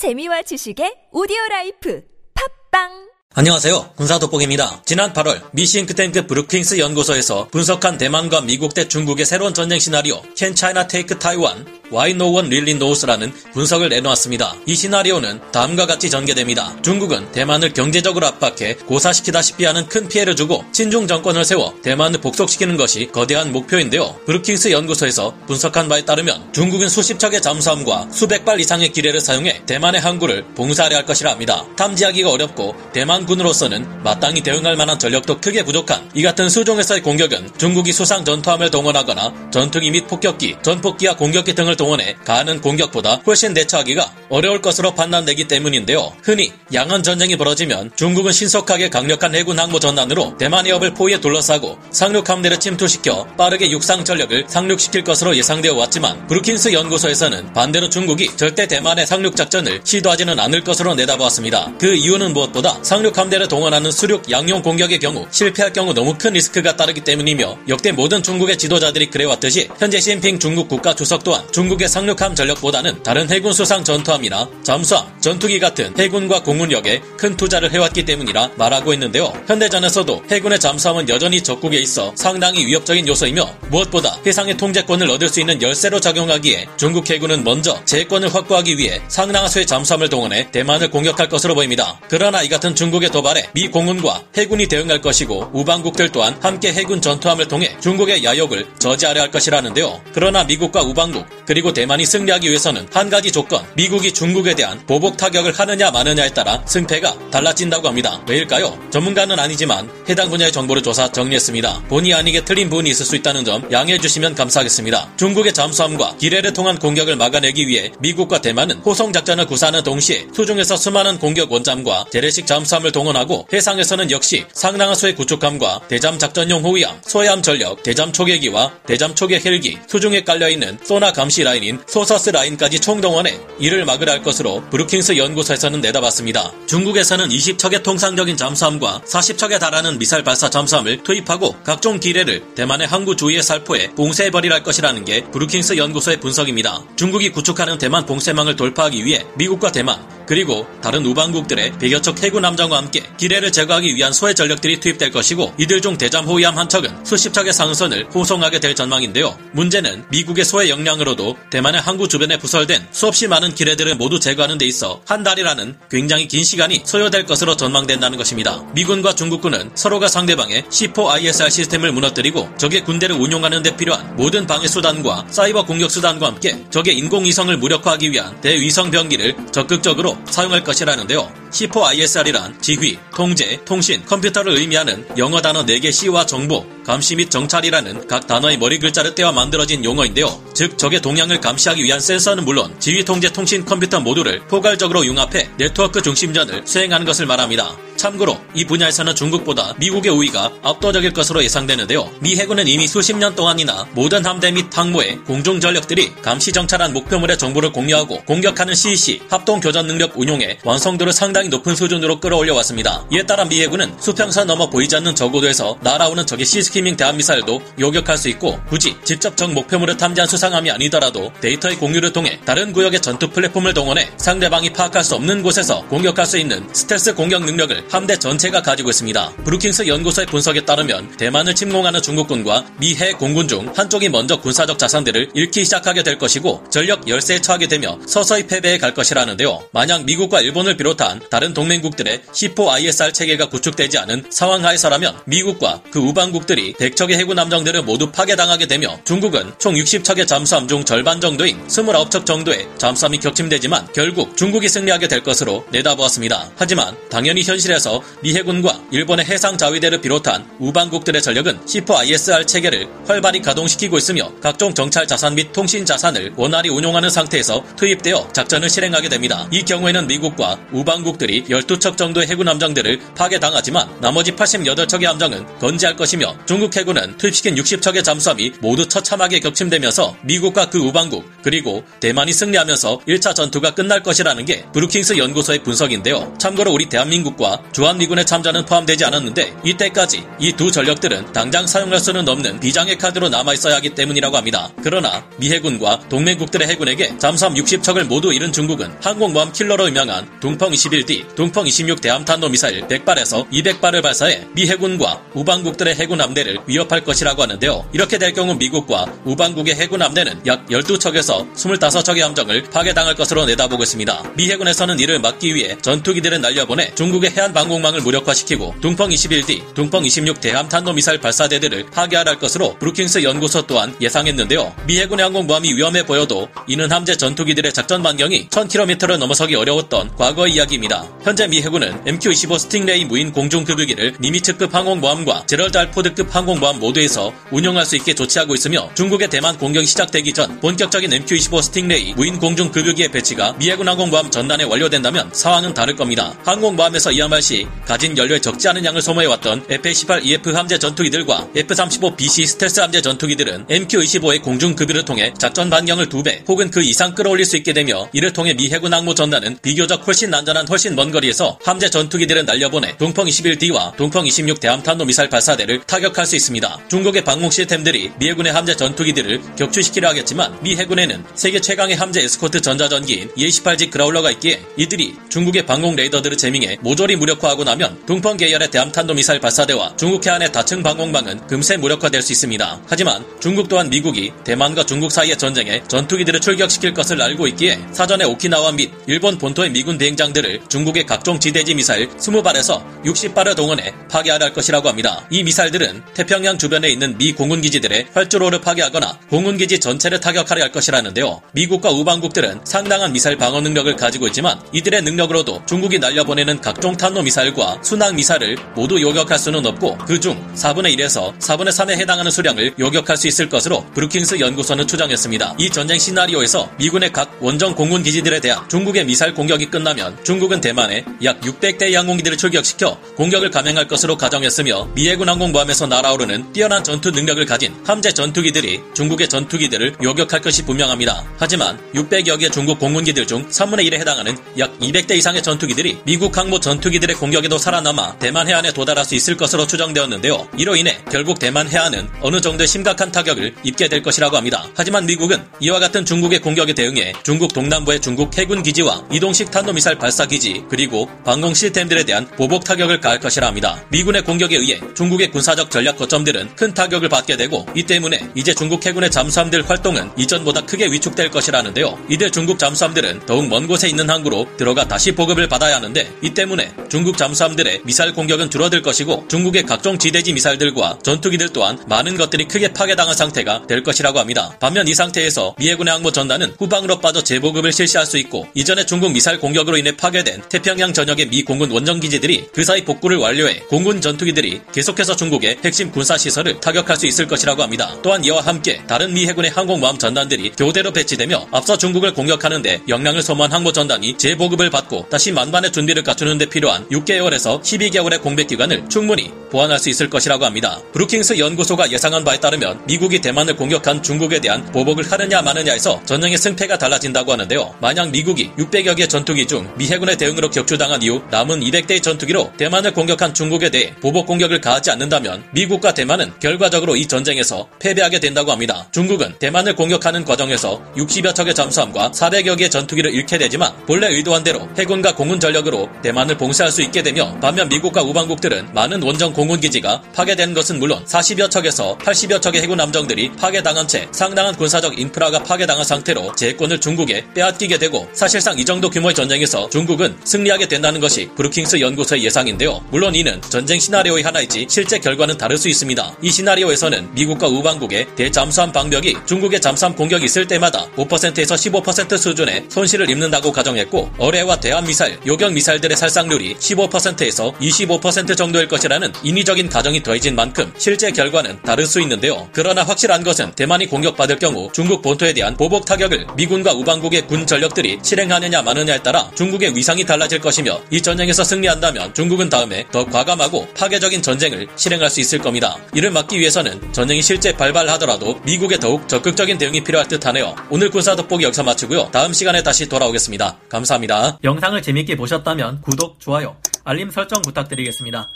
재미와 지식의 오디오 라이프 팟빵 안녕하세요. 군사돋보기입니다. 지난 8월 미 싱크탱크 브루킹스 연구소에서 분석한 대만과 미국 대 중국의 새로운 전쟁 시나리오 Can China Take Taiwan Why No One Really Knows라는 분석을 내놓았습니다. 이 시나리오는 다음과 같이 전개됩니다. 중국은 대만을 경제적으로 압박해 고사시키다시피 하는 큰 피해를 주고 친중 정권을 세워 대만을 복속시키는 것이 거대한 목표인데요. 브루킹스 연구소에서 분석한 바에 따르면 중국은 수십 척의 잠수함과 수백 발 이상의 기뢰를 사용해 대만의 항구를 봉쇄하려 할 것이라 합니다. 탐지하기가 어렵고 대만군으로서는 마땅히 대응할 만한 전력도 크게 부족한 이 같은 수중에서의 공격은 중국이 수상 전투함을 동원하거나 전투기 및 폭격기, 전폭기와 공격기 등을 동원해 가하는 공격보다 훨씬 대처하기가 어려울 것으로 판단되기 때문인데요. 흔히 양안 전쟁이 벌어지면 중국은 신속하게 강력한 해군 항모 전단으로 대만 해협을 포위에 둘러싸고 상륙 함대를 침투시켜 빠르게 육상 전력을 상륙시킬 것으로 예상되어 왔지만 브루킨스 연구소에서는 반대로 중국이 절대 대만의 상륙 작전을 시도하지는 않을 것으로 내다보았습니다. 그 이유는 무엇보다 상륙 함대를 동원하는 수륙 양용 공격의 경우 실패할 경우 너무 큰 리스크가 따르기 때문이며 역대 모든 중국의 지도자들이 그래왔듯이 현재 시진핑 중국 국가 주석 또한 중국 중국의 상륙함 전력보다는 다른 해군 수상 전투함이나 잠수함, 전투기 같은 해군과 공군력에 큰 투자를 해왔기 때문이라 말하고 있는데요. 현대전에서도 해군의 잠수함은 여전히 적국에 있어 상당히 위협적인 요소이며 무엇보다 해상의 통제권을 얻을 수 있는 열쇠로 작용하기에 중국 해군은 먼저 제권을 확보하기 위해 상당한 수의 잠수함을 동원해 대만을 공격할 것으로 보입니다. 그러나 이 같은 중국의 도발에 미 공군과 해군이 대응할 것이고 우방국들 또한 함께 해군 전투함을 통해 중국의 야욕을 저지하려 할 것이라는데요. 그러나 미국과 우방국 그리고 그리고 대만이 승리하기 위해서는 한 가지 조건, 미국이 중국에 대한 보복 타격을 하느냐 마느냐에 따라 승패가 달라진다고 합니다. 왜일까요? 전문가는 아니지만 해당 분야의 정보를 조사 정리했습니다. 본의 아니게 틀린 부분이 있을 수 있다는 점 양해해 주시면 감사하겠습니다. 중국의 잠수함과 기뢰를 통한 공격을 막아내기 위해 미국과 대만은 호송 작전을 구사하는 동시에 수중에서 수많은 공격 원잠과 재래식 잠수함을 동원하고 해상에서는 역시 상당한 수의 구축함과 대잠 작전용 호위함, 소해함 전력, 대잠 초계기와 대잠 초계 헬기, 수중에 깔려 있는 소나 감시 라인인 SOSUS 라인까지 총동원해 이를 막으려 할 것으로 브루킹스 연구소에서는 내다봤습니다. 중국에서는 20척의 통상적인 잠수함과 40척에 달하는 미사일 발사 잠수함을 투입하고 각종 기뢰를 대만의 항구 주위에 살포해 봉쇄해버리려 할 것이라는 게 브루킹스 연구소의 분석입니다. 중국이 구축하는 대만 봉쇄망을 돌파하기 위해 미국과 대만 그리고 다른 우방국들의 100여 척 해군 함정과 함께 기뢰를 제거하기 위한 소해 전력들이 투입될 것이고 이들 중 대잠 호위함 한 척은 수십 척의 상선을 호송하게 될 전망인데요. 문제는 미국의 소해 역량으로도 대만의 항구 주변에 부설된 수없이 많은 기뢰들을 모두 제거하는 데 있어 한 달이라는 굉장히 긴 시간이 소요될 것으로 전망된다는 것입니다. 미군과 중국군은 서로가 상대방의 C4ISR 시스템을 무너뜨리고 적의 군대를 운용하는 데 필요한 모든 방해 수단과 사이버 공격 수단과 함께 적의 인공위성을 무력화하기 위한 대위성 병기를 적극적으로 사용할 것이라는데요. C4ISR이란 지휘, 통제, 통신, 컴퓨터를 의미하는 영어 단어 4개 C와 정보, 감시 및 정찰이라는 각 단어의 머리 글자를 떼어 만들어진 용어인데요. 즉 적의 동향을 감시하기 위한 센서는 물론 지휘, 통제, 통신, 컴퓨터 모두를 포괄적으로 융합해 네트워크 중심전을 수행하는 것을 말합니다. 참고로 이 분야에서는 중국보다 미국의 우위가 압도적일 것으로 예상되는데요. 미 해군은 이미 수십 년 동안이나 모든 함대 및 항모의 공중 전력들이 감시 정찰한 목표물의 정보를 공유하고 공격하는 CEC 합동 교전 능력 운용의 완성도를 상당히 높은 수준으로 끌어올려 왔습니다. 이에 따라 미 해군은 수평선 넘어 보이지 않는 저고도에서 날아오는 적의 sea skimming 대함미사일도 요격할 수 있고 굳이 직접 적 목표물을 탐지한 수상함이 아니더라도 데이터의 공유를 통해 다른 구역의 전투 플랫폼을 동원해 상대방이 파악할 수 없는 곳에서 공격할 수 있는 스텔스 공격 능력을 함대 전체가 가지고 있습니다. 브루킹스 연구소의 분석에 따르면 대만을 침공하는 중국군과 미 해공군 중 한쪽이 먼저 군사적 자산들을 잃기 시작하게 될 것이고 전력 열세에 처하게 되며 서서히 패배해 갈 것이라는데요. 만약 미국과 일본을 비롯한 다른 동맹국들의 C4ISR 체계가 구축되지 않은 상황 하에서라면 미국과 그 우방국들이 100척의 해군 함정들을 모두 파괴당하게 되며 중국은 총 60척의 잠수함 중 절반 정도인 29척 정도의 잠수함이 격침되지만 결국 중국이 승리하게 될 것으로 내다보았습니다. 하지만 당연히 현실에 해서 미 해군과 일본의 해상 자위대를 비롯한 우방국들의 전력은 C4ISR 체계를 활발히 가동시키고 있으며 각종 정찰 자산 및 통신 자산을 원활히 운용하는 상태에서 투입되어 작전을 실행하게 됩니다. 이 경우에는 미국과 우방국들이 12척 정도의 해군 함정들을 파괴당하지만 나머지 88척의 함정은 건재할 것이며 중국 해군은 투입시킨 60척의 잠수함이 모두 처참하게 격침되면서 미국과 그 우방국 그리고 대만이 승리하면서 1차 전투가 끝날 것이라는 게 브루킹스 연구소의 분석인데요. 참고로 우리 대한민국과 주한미군의 참전은 포함되지 않았는데 이때까지 이 두 전력들은 당장 사용할 수는 없는 비장의 카드로 남아있어야 하기 때문이라고 합니다. 그러나 미 해군과 동맹국들의 해군에게 잠수함 60척을 모두 잃은 중국은 항공모함 킬러로 유명한 둥펑 21D, 둥펑 26 대함탄도 미사일 100발에서 200발을 발사해 미 해군과 우방국들의 해군 함대를 위협할 것이라고 하는데요. 이렇게 될 경우 미국과 우방국의 해군 함대는 약 12척에서 25척의 함정을 파괴당할 것으로 내다보고 있습니다. 미 해군에서는 이를 막기 위해 전투기들을 날려보내 중국의 해안 방공망을 무력화시키고 둥펑 21D, 둥펑 26 대함 탄도 미사일 발사대들을 파괴할 것으로 브루킹스 연구소 또한 예상했는데요. 미 해군의 항공모함이 위험해 보여도 이는 함재 전투기들의 작전 반경이 1000km를 넘어서기 어려웠던 과거의 이야기입니다. 현재 미 해군은 MQ-25 스팅레이 무인 공중급유기를 니미츠급 항공모함과 제럴드 R. 포드급 항공모함 모두에서 운용할 수 있게 조치하고 있으며 중국의 대만 공격이 시작되기 전 본격적인 MQ-25 스팅레이 무인 공중급유기의 배치가 미 해군 항공모함 전단에 완료된다면 상황은 다를 겁니다. 항공모함에서 이함할 시 가진 연료의 적지 않은 양을 소모해왔던 F-18EF 함재 전투기들과 F-35BC 스텔스 함재 전투기들은 MQ-25의 공중급유를 통해 작전 반경을 2배 혹은 그 이상 끌어올릴 수 있게 되며 이를 통해 미 해군 항모 전단은 비교적 훨씬 안전한 훨씬 먼 거리에서 함재 전투기들을 날려보내 동펑 21D와 동펑 26 대함탄도 미사일 발사대를 타격할 수 있습니다. 중국의 방공 시스템들이 미 해군의 함재 전투기들을 격추시키려 하겠지만 미 해군에는 세계 최강의 함재 에스코트 전자전기인 E-18G 그라울러가 있기에 이들이 중국의 방공 레이더들을 재밍해 모조리 무력화하고 나면 동펑 계열의 대함 탄도 미사일 발사대와 중국 해안의 다층 방공망은 금세 무력화될 수 있습니다. 하지만 중국 또한 미국이 대만과 중국 사이의 전쟁에 전투기들을 출격시킬 것을 알고 있기에 사전에 오키나와 및 일본 본토의 미군 비행장들을 중국의 각종 지대지 미사일 20발에서 60발을 동원해 파괴하려 할 것이라고 합니다. 이 미사일들은 태평양 주변에 있는 미 공군기지들의 활주로를 파괴하거나 공군기지 전체를 타격하려 할 것이라는데요. 미국과 우방국들은 상당한 미사일 방어 능력을 가지고 있지만 이들의 능력으로도 중국이 날려보내는 각종 탄도 미사일과 순항 미사일을 모두 요격할 수는 없고 그중 4분의 1에서 4분의 3에 해당하는 수량을 요격할 수 있을 것으로 브루킹스 연구소는 추정했습니다. 이 전쟁 시나리오에서 미군의 각 원정 공군 기지들에 대한 중국의 미사일 공격이 끝나면 중국은 대만에 약 600대의 항공기들을 출격시켜 공격을 감행할 것으로 가정했으며 미해군 항공모함에서 날아오르는 뛰어난 전투 능력을 가진 함재 전투기들이 중국의 전투기들을 요격할 것이 분명합니다. 하지만 600여 개의 중국 공군기들 중 3분의 1에 해당하는 약 200대 이상의 전투기들이 미국 항모 전투기들의 공격에도 살아남아 대만 해안에 도달할 수 있을 것으로 추정되었는데요. 이로 인해 결국 대만 해안은 어느 정도의 심각한 타격을 입게 될 것이라고 합니다. 하지만 미국은 이와 같은 중국의 공격에 대응해 중국 동남부의 중국 해군 기지와 이동식 탄도미사일 발사 기지 그리고 방공 시스템들에 대한 보복 타격을 가할 것이라 합니다. 미군의 공격에 의해 중국의 군사적 전략 거점들은 큰 타격을 받게 되고 이 때문에 이제 중국 해군의 잠수함들 활동은 이전보다 크게 위축될 것이라는데요. 이들 중국 잠수함들은 더욱 먼 곳에 있는 항구로 들어가 다시 보급을 받아야 하는데 이 때문에 중국 잠수함들의 미사일 공격은 줄어들 것이고 중국의 각종 지대지 미사일들과 전투기들 또한 많은 것들이 크게 파괴당한 상태가 될 것이라고 합니다. 반면 이 상태에서 미 해군의 항모 전단은 후방으로 빠져 재보급을 실시할 수 있고 이전에 중국 미사일 공격으로 인해 파괴된 태평양 전역의 미 공군 원정기지들이 그 사이 복구를 완료해 공군 전투기들이 계속해서 중국의 핵심 군사시설을 타격할 수 있을 것이라고 합니다. 또한 이와 함께 다른 미 해군의 항공모함 전단들이 교대로 배치되며 앞서 중국을 공격하는데 역량을 소모한 항모 전단이 재보급을 받고 다시 만반의 준비를 갖추는 데 필요한 6개월에서 12개월의 공백 기간을 충분히 보완할 수 있을 것이라고 합니다. 브루킹스 연구소가 예상한 바에 따르면 미국이 대만을 공격한 중국에 대한 보복을 하느냐 마느냐에서 전쟁의 승패가 달라진다고 하는데요. 만약 미국이 600여 개 전투기 중 미 해군의 대응으로 격추당한 이후 남은 200대의 전투기로 대만을 공격한 중국에 대해 보복 공격을 가하지 않는다면 미국과 대만은 결과적으로 이 전쟁에서 패배하게 된다고 합니다. 중국은 대만을 공격하는 과정에서 60여 척의 잠수함과 400여 개의 전투기를 잃게 되지만 본래 의도한 대로 해군과 공군 전력으로 대만을 봉쇄할 수 있게 되며 반면 미국과 우방국들은 많은 원정 공군 기지가 파괴된 것은 물론 40여 척에서 80여 척의 해군 함정들이 파괴당한 채 상당한 군사적 인프라가 파괴당한 상태로 제권을 중국에 빼앗기게 되고 사실상 이 정도 규모의 전쟁에서 중국은 승리하게 된다는 것이 브루킹스 연구소의 예상인데요. 물론 이는 전쟁 시나리오의 하나이지 실제 결과는 다를 수 있습니다. 이 시나리오에서는 미국과 우방국의 대잠수함 방벽이 중국의 잠수함 공격이 있을 때마다 5%에서 15% 수준의 손실을 입는다고 가정했고 어뢰와 대함 미사일, 요격 미사일들의 살상률이 15%에서 25% 정도일 것이라는 인위적인 가정이 더해진 만큼 실제 결과는 다를 수 있는데요. 그러나 확실한 것은 대만이 공격받을 경우 중국 본토에 대한 보복 타격을 미군과 우방국의 군 전력들이 실행하느냐 마느냐에 따라 중국의 위상이 달라질 것이며 이 전쟁에서 승리한다면 중국은 다음에 더 과감하고 파괴적인 전쟁을 실행할 수 있을 겁니다. 이를 막기 위해서는 전쟁이 실제 발발하더라도 미국의 더욱 적극적인 대응이 필요할 듯하네요. 오늘 군사 돋보기 여기서 마치고요. 다음 시간에 다시 돌아오겠습니다. 감사합니다. 영상을 재밌게 보셨다면 구독, 좋아요 알림 설정 부탁드리겠습니다.